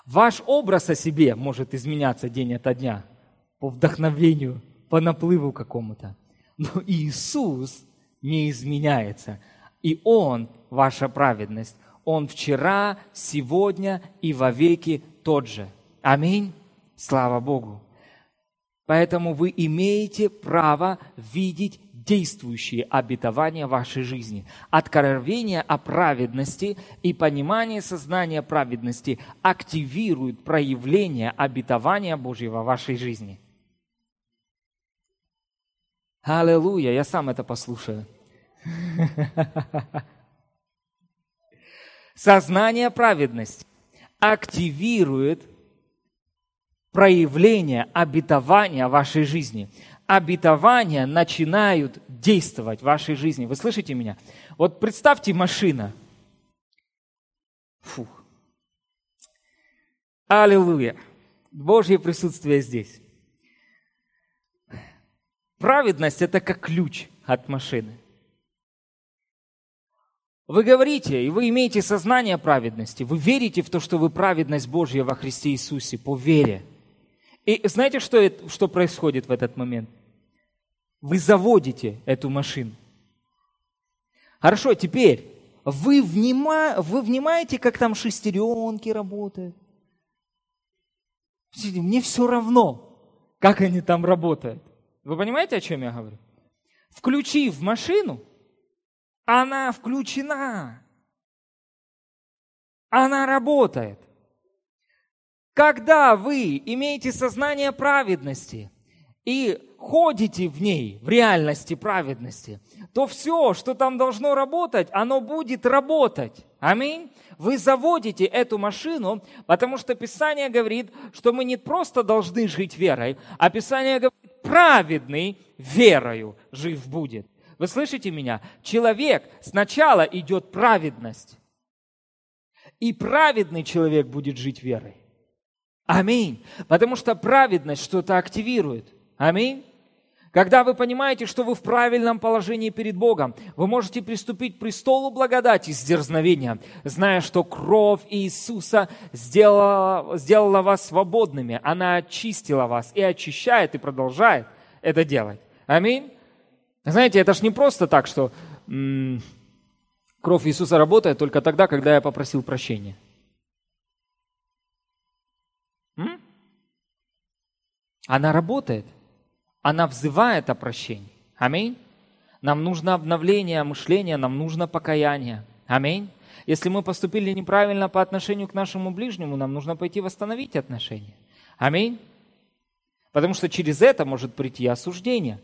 Ваш образ о себе может изменяться день ото дня по вдохновению, по наплыву какому-то. Но Иисус не изменяется, и Он ваша праведность. Он вчера, сегодня и вовеки тот же. Аминь. Слава Богу. Поэтому вы имеете право видеть действующие обетования вашей жизни. Откровение о праведности и понимание сознания праведности активируют проявление обетования Божьего в вашей жизни. Аллилуйя, я сам это послушаю. [LAUGHS] Сознание праведности активирует проявление обетования вашей жизни. Обетования начинают действовать в вашей жизни. Вы слышите меня? Вот представьте машина. Фух. Аллилуйя! Божье присутствие здесь. Праведность – это как ключ от машины. Вы говорите, и вы имеете сознание праведности. Вы верите в то, что вы праведность Божья во Христе Иисусе по вере. И знаете, что, это, что происходит в этот момент? Вы заводите эту машину. Хорошо, теперь вы, внима, вы внимаете, как там шестеренки работают? Мне все равно, как они там работают. Вы понимаете, о чем я говорю? Включив машину, она включена. Она работает. Когда вы имеете сознание праведности и ходите в ней, в реальности праведности, то все, что там должно работать, оно будет работать. Аминь. Вы заводите эту машину, потому что Писание говорит, что мы не просто должны жить верой, а Писание говорит, праведный верою жив будет. Вы слышите меня? Человек сначала идет праведность. И праведный человек будет жить верой. Аминь. Потому что праведность что-то активирует. Аминь. Когда вы понимаете, что вы в правильном положении перед Богом, вы можете приступить к престолу благодати с дерзновением, зная, что кровь Иисуса сделала, сделала вас свободными. Она очистила вас и очищает, и продолжает это делать. Аминь. Знаете, это ж не просто так, что м- кровь Иисуса работает только тогда, когда я попросил прощения. М? Она работает – она взывает о прощении. Аминь. Нам нужно обновление мышления, нам нужно покаяние. Аминь. Если мы поступили неправильно по отношению к нашему ближнему, нам нужно пойти восстановить отношения. Аминь. Потому что через это может прийти осуждение.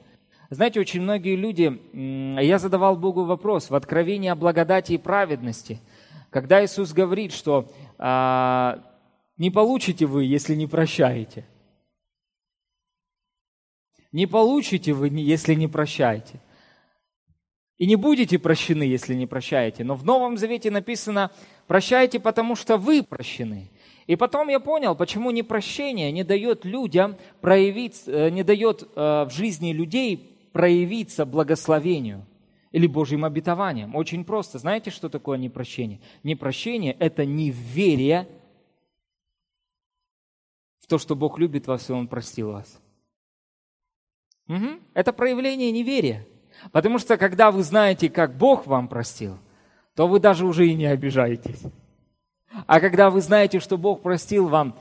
Знаете, очень многие люди, я задавал Богу вопрос в Откровении о благодати и праведности, когда Иисус говорит, что а, не получите вы, если не прощаете – не получите вы, если не прощаете. И не будете прощены, если не прощаете. Но в Новом Завете написано, прощайте, потому что вы прощены. И потом я понял, почему непрощение не дает людям проявить, э, не дает э, в жизни людей проявиться благословению или Божьим обетованием. Очень просто. Знаете, что такое непрощение? Непрощение – это неверие в то, что Бог любит вас, и Он простил вас. Угу. Это проявление неверия. Потому что когда вы знаете, как Бог вам простил, то вы даже уже и не обижаетесь. А когда вы знаете, что Бог простил вам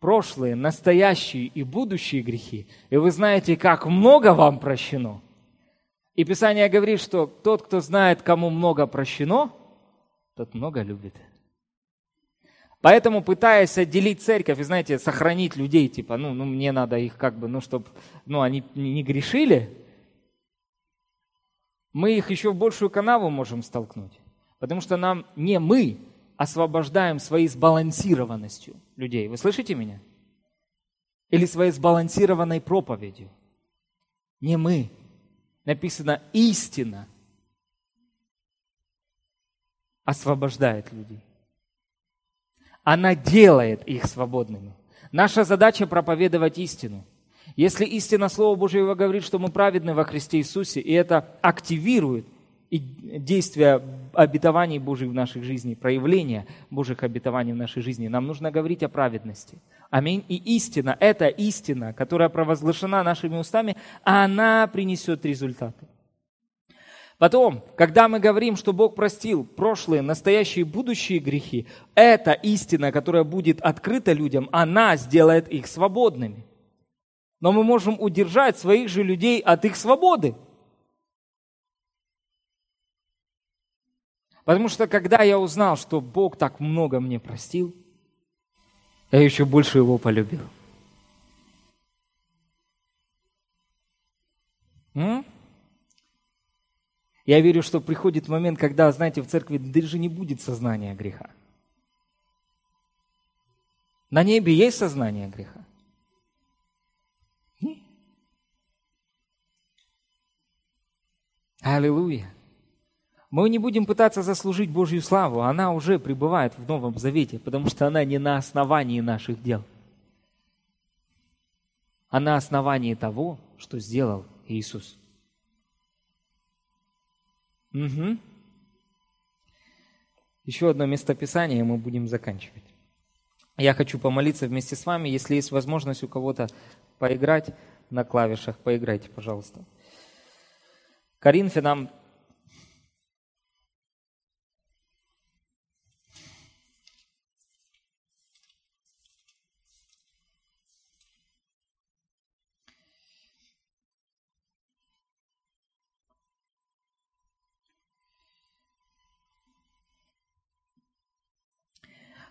прошлые, настоящие и будущие грехи, и вы знаете, как много вам прощено, и Писание говорит, что тот, кто знает, кому много прощено, тот много любит. Поэтому, пытаясь отделить церковь и, знаете, сохранить людей, типа, ну, ну мне надо их как бы, ну, чтобы, ну, они не грешили, мы их еще в большую канаву можем столкнуть. Потому что нам не мы освобождаем своей сбалансированностью людей. Вы слышите меня? Или своей сбалансированной проповедью. Не мы. Написано истина освобождает людей. Она делает их свободными. Наша задача проповедовать истину. Если истина Слова Божьего говорит, что мы праведны во Христе Иисусе, и это активирует действия обетований Божьих в нашей жизни, проявления Божьих обетований в нашей жизни, нам нужно говорить о праведности. Аминь. И истина, эта истина, которая провозглашена нашими устами, она принесет результаты. Потом, когда мы говорим, что Бог простил прошлые, настоящие будущие грехи, эта истина, которая будет открыта людям, она сделает их свободными. Но мы можем удержать своих же людей от их свободы. Потому что когда я узнал, что Бог так много мне простил, я еще больше его полюбил. М? Я верю, что приходит момент, когда, знаете, в церкви даже не будет сознания греха. На небе есть сознание греха? Аллилуйя. Мы не будем пытаться заслужить Божью славу, она уже пребывает в Новом Завете, потому что она не на основании наших дел, а на основании того, что сделал Иисус. Угу. Еще одно местописание, и мы будем заканчивать. Я хочу помолиться вместе с вами. Если есть возможность у кого-то поиграть на клавишах, поиграйте, пожалуйста. Коринфянам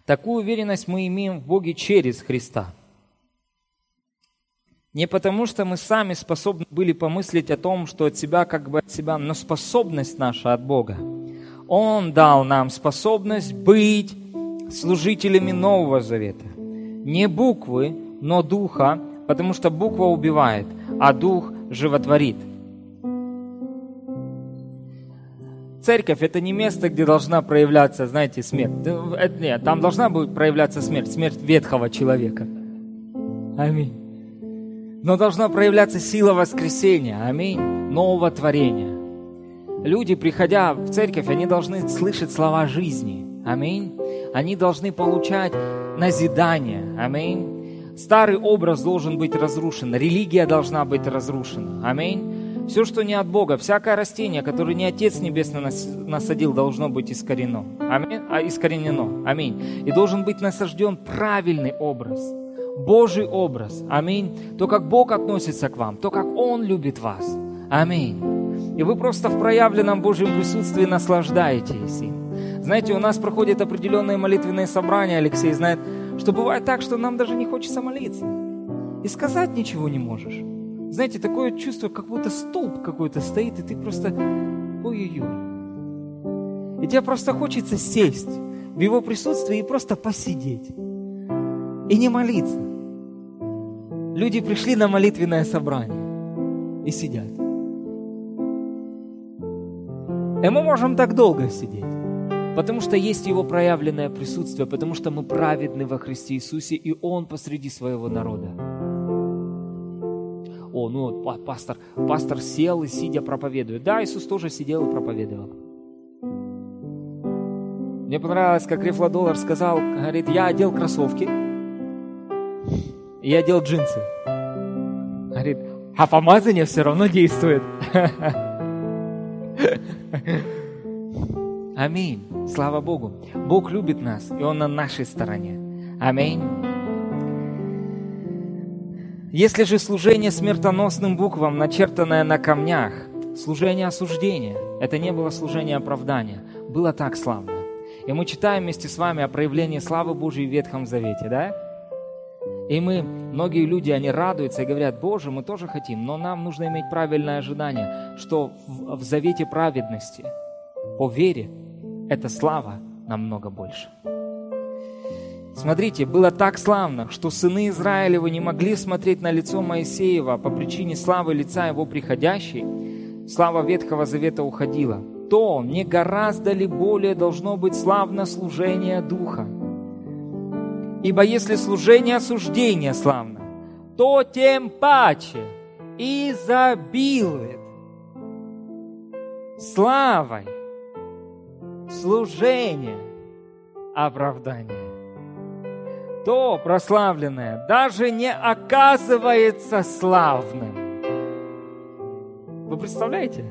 Такую уверенность мы имеем в Боге через Христа. Не потому, что мы сами способны были помыслить о том, что от себя как бы от себя, но способность наша от Бога. Он дал нам способность быть служителями Нового Завета. Не буквы, но духа, потому что буква убивает, а дух животворит – Церковь – это не место, где должна проявляться, знаете, смерть. Нет, там должна будет проявляться смерть, смерть ветхого человека. Аминь. Но должна проявляться сила воскресения, аминь, нового творения. Люди, приходя в церковь, они должны слышать слова жизни, аминь. Они должны получать назидание, аминь. Старый образ должен быть разрушен, религия должна быть разрушена, аминь. Все, что не от Бога, всякое растение, которое не Отец Небесный насадил, должно быть искорено. Аминь. А, искоренено. Аминь. И должен быть насажден правильный образ. Божий образ. Аминь. То, как Бог относится к вам, то, как Он любит вас. Аминь. И вы просто в проявленном Божьем присутствии наслаждаетесь им. Знаете, у нас проходят определенные молитвенные собрания, Алексей знает, что бывает так, что нам даже не хочется молиться. И сказать ничего не можешь. Знаете, такое чувство, как будто столб какой-то стоит, и ты просто ой-ой-ой. И тебе просто хочется сесть в его присутствии и просто посидеть. И не молиться. Люди пришли на молитвенное собрание и сидят. И мы можем так долго сидеть. Потому что есть Его проявленное присутствие, потому что мы праведны во Христе Иисусе, и Он посреди своего народа о, ну вот пастор, пастор сел и сидя проповедует. Да, Иисус тоже сидел и проповедовал. Мне понравилось, как Рефладолар сказал, говорит, я одел кроссовки, я одел джинсы. Говорит, а помазание все равно действует. [LAUGHS] Аминь. Слава Богу. Бог любит нас, и Он на нашей стороне. Аминь. Если же служение смертоносным буквам, начертанное на камнях, служение осуждения, это не было служение оправдания, было так славно. И мы читаем вместе с вами о проявлении славы Божьей в Ветхом Завете, да? И мы, многие люди, они радуются и говорят, Боже, мы тоже хотим, но нам нужно иметь правильное ожидание, что в, в Завете праведности, по вере, эта слава намного больше. Смотрите, было так славно, что сыны Израилевы не могли смотреть на лицо Моисеева по причине славы лица его приходящей. Слава Ветхого Завета уходила. То не гораздо ли более должно быть славно служение Духа? Ибо если служение осуждения славно, то тем паче изобилует славой служение оправдания то прославленное даже не оказывается славным. Вы представляете?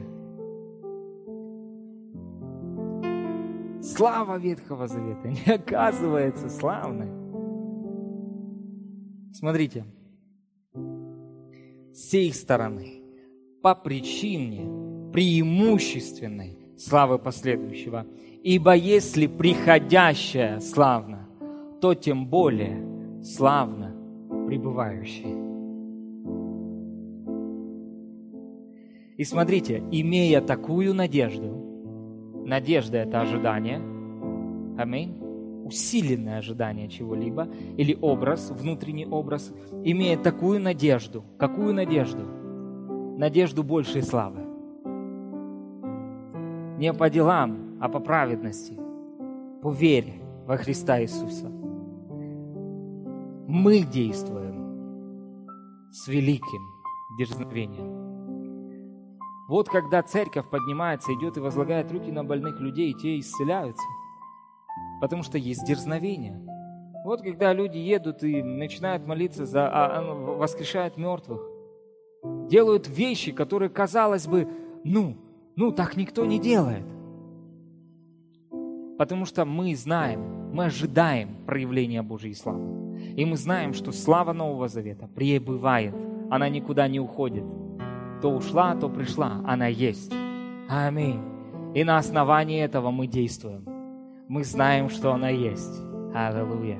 Слава Ветхого Завета не оказывается славной. Смотрите, с сей стороны, по причине преимущественной славы последующего, ибо если приходящая славна, то тем более славно пребывающий. И смотрите, имея такую надежду, надежда – это ожидание, аминь, усиленное ожидание чего-либо, или образ, внутренний образ, имея такую надежду, какую надежду? Надежду большей славы. не по делам, а по праведности, по вере во Христа Иисуса. Мы действуем с великим дерзновением. Вот когда церковь поднимается, идет и возлагает руки на больных людей, и те исцеляются. Потому что есть дерзновение. Вот когда люди едут и начинают молиться за, а, а, воскрешают мертвых, делают вещи, которые, казалось бы, ну, ну, так никто не делает. Потому что мы знаем, мы ожидаем проявления Божьей славы. И мы знаем, что слава Нового Завета пребывает, она никуда не уходит то ушла, то пришла. Она есть. Аминь. И на основании этого мы действуем. Мы знаем, что она есть. Аллилуйя.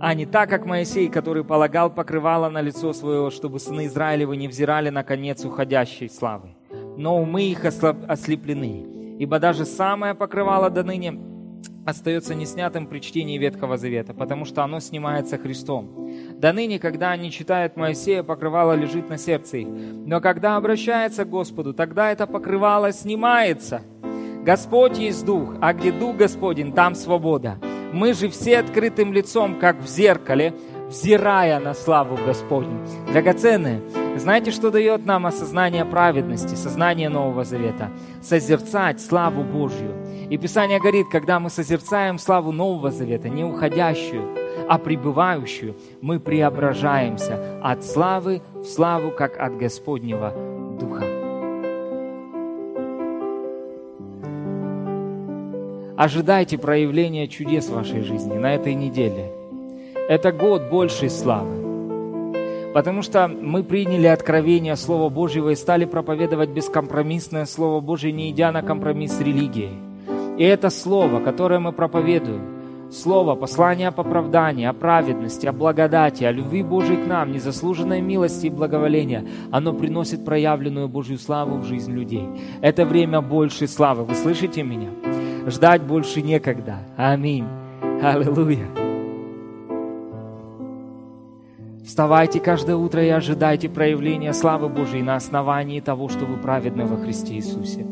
А не так, как Моисей, который полагал покрывало на лицо свое, чтобы сыны Израилевы не взирали на конец уходящей славы. Но умы их ослеплены, ибо даже самое покрывало до ныне остается неснятым при чтении Ветхого Завета, потому что оно снимается Христом. До ныне, когда они читают Моисея, покрывало лежит на сердце их. Но когда обращается к Господу, тогда это покрывало снимается. Господь есть Дух, а где Дух Господень, там свобода. Мы же все открытым лицом, как в зеркале, взирая на славу Господню. Драгоценные, знаете, что дает нам осознание праведности, сознание Нового Завета? Созерцать славу Божью. И Писание говорит, когда мы созерцаем славу Нового Завета, не уходящую, а пребывающую, мы преображаемся от славы в славу, как от Господнего Духа. Ожидайте проявления чудес в вашей жизни на этой неделе. Это год большей славы. Потому что мы приняли откровение Слова Божьего и стали проповедовать бескомпромиссное Слово Божье, не идя на компромисс с религией. И это Слово, которое мы проповедуем, Слово, послание о оправдания, о праведности, о благодати, о любви Божьей к нам, незаслуженной милости и благоволения, оно приносит проявленную Божью славу в жизнь людей. Это время большей славы. Вы слышите меня? Ждать больше некогда. Аминь. Аллилуйя. Вставайте каждое утро и ожидайте проявления славы Божьей на основании того, что вы праведны во Христе Иисусе.